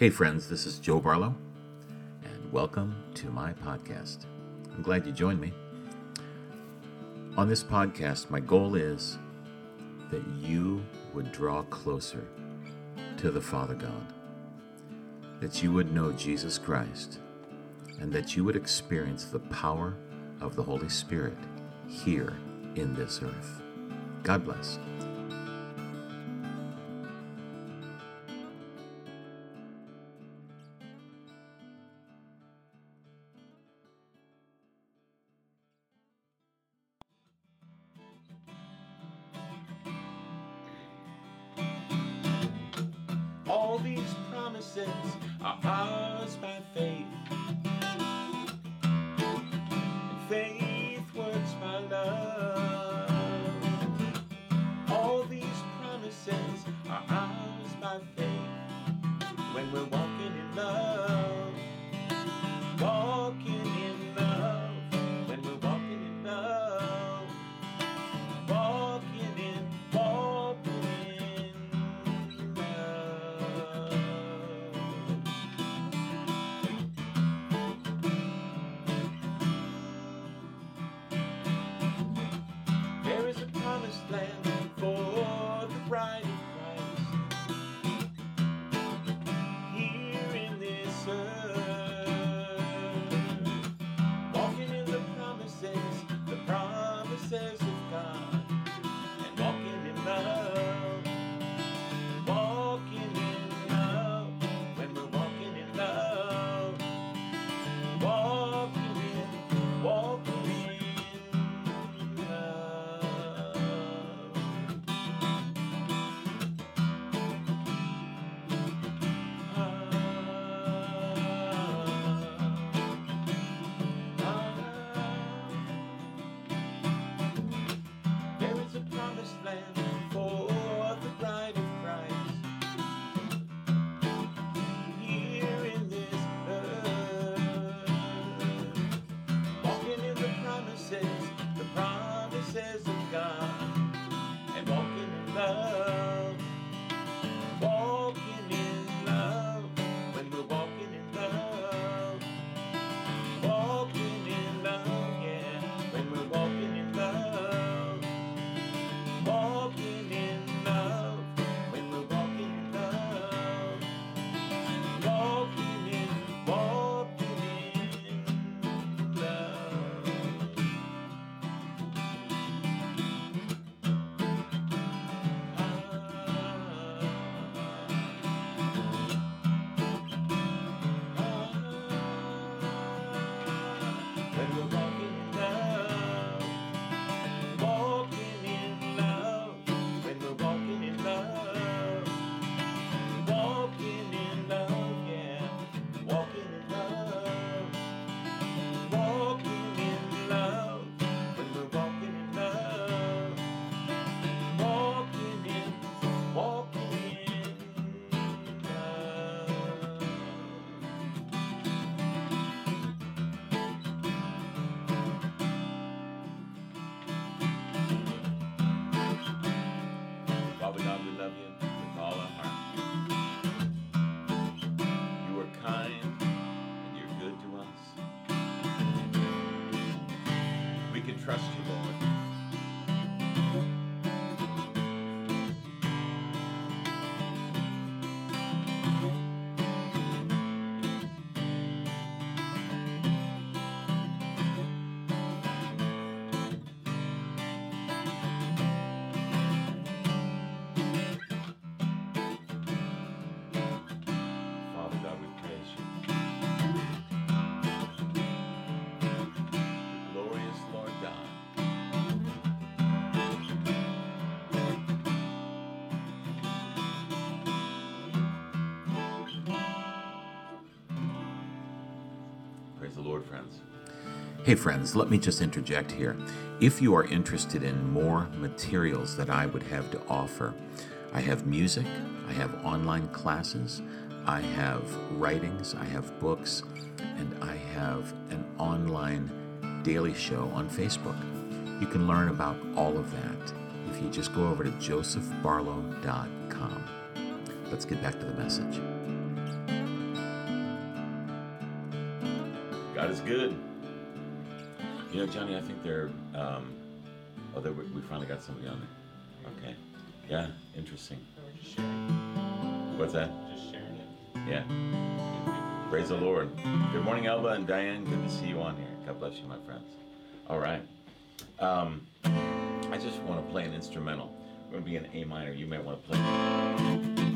Hey, friends, this is Joe Barlow, and welcome to my podcast. I'm glad you joined me. On this podcast, my goal is that you would draw closer to the Father God, that you would know Jesus Christ, and that you would experience the power of the Holy Spirit here in this earth. God bless. All these promises are ours by faith. Faith works by love. All these promises are ours by faith. When we're walking in love, trust you, Praise the Lord, friends. Hey, friends, let me just interject here. If you are interested in more materials that I would have to offer, I have music, I have online classes, I have writings, I have books, and I have an online daily show on Facebook. You can learn about all of that if you just go over to josephbarlow.com. Let's get back to the message. God is good. You know, Johnny, I think they're. Um, oh, they, we finally got somebody on there. Okay. Yeah, interesting. We're just sharing. What's that? Just sharing it. Yeah. Praise the Lord. Good morning, Elba and Diane. Good to see you on here. God bless you, my friends. All right. Um, I just want to play an instrumental. We're going to be in A minor. You may want to play.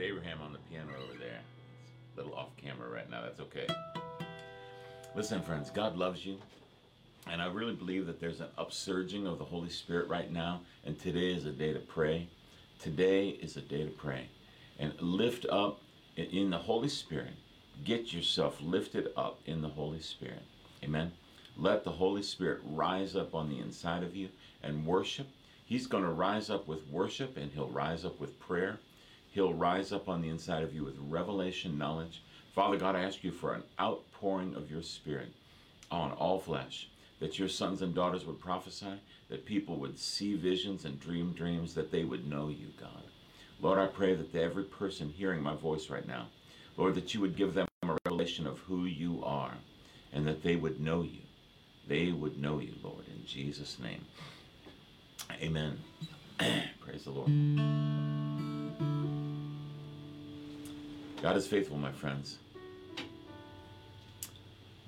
Abraham on the piano over there. It's a little off camera right now. That's okay. Listen, friends, God loves you. And I really believe that there's an upsurging of the Holy Spirit right now. And today is a day to pray. Today is a day to pray. And lift up in the Holy Spirit. Get yourself lifted up in the Holy Spirit. Amen. Let the Holy Spirit rise up on the inside of you and worship. He's going to rise up with worship and he'll rise up with prayer. He'll rise up on the inside of you with revelation knowledge. Father God, I ask you for an outpouring of your spirit on all flesh, that your sons and daughters would prophesy, that people would see visions and dream dreams, that they would know you, God. Lord, I pray that every person hearing my voice right now, Lord, that you would give them a revelation of who you are and that they would know you. They would know you, Lord, in Jesus' name. Amen. Praise the Lord. God is faithful, my friends.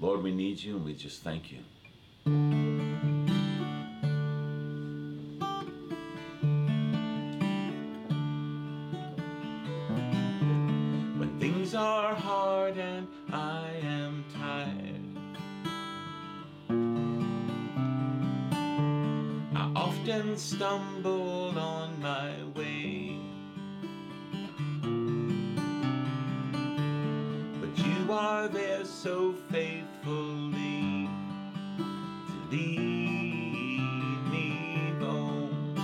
Lord, we need you and we just thank you. When things are hard and I am tired, I often stumble on my way. Are there so faithfully to lead me home.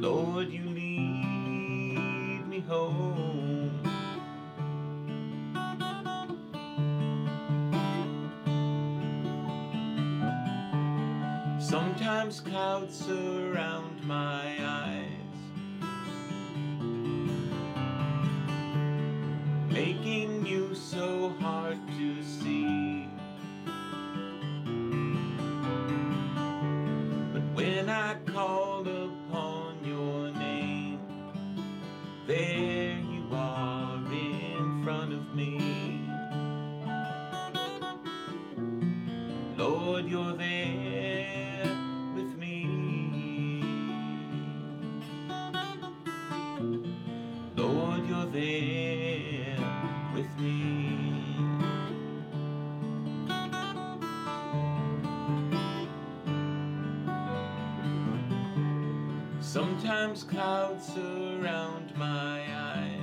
Lord, you lead me home. Sometimes clouds surround my eyes, With me. Sometimes clouds surround my eyes,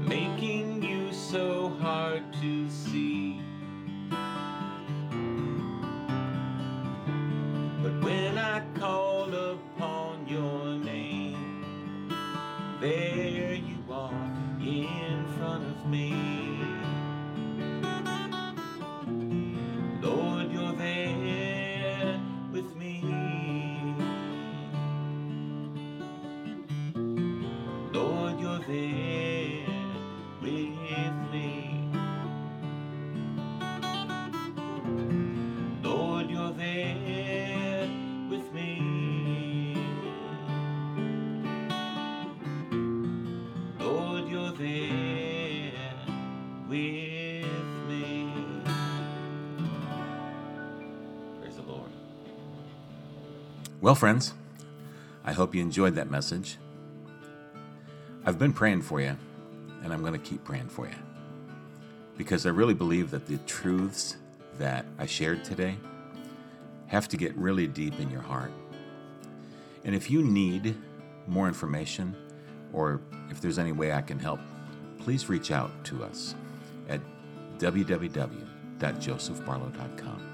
making you so hard to see. Well, friends, I hope you enjoyed that message. I've been praying for you, and I'm going to keep praying for you because I really believe that the truths that I shared today have to get really deep in your heart. And if you need more information, or if there's any way I can help, please reach out to us at www.josephbarlow.com.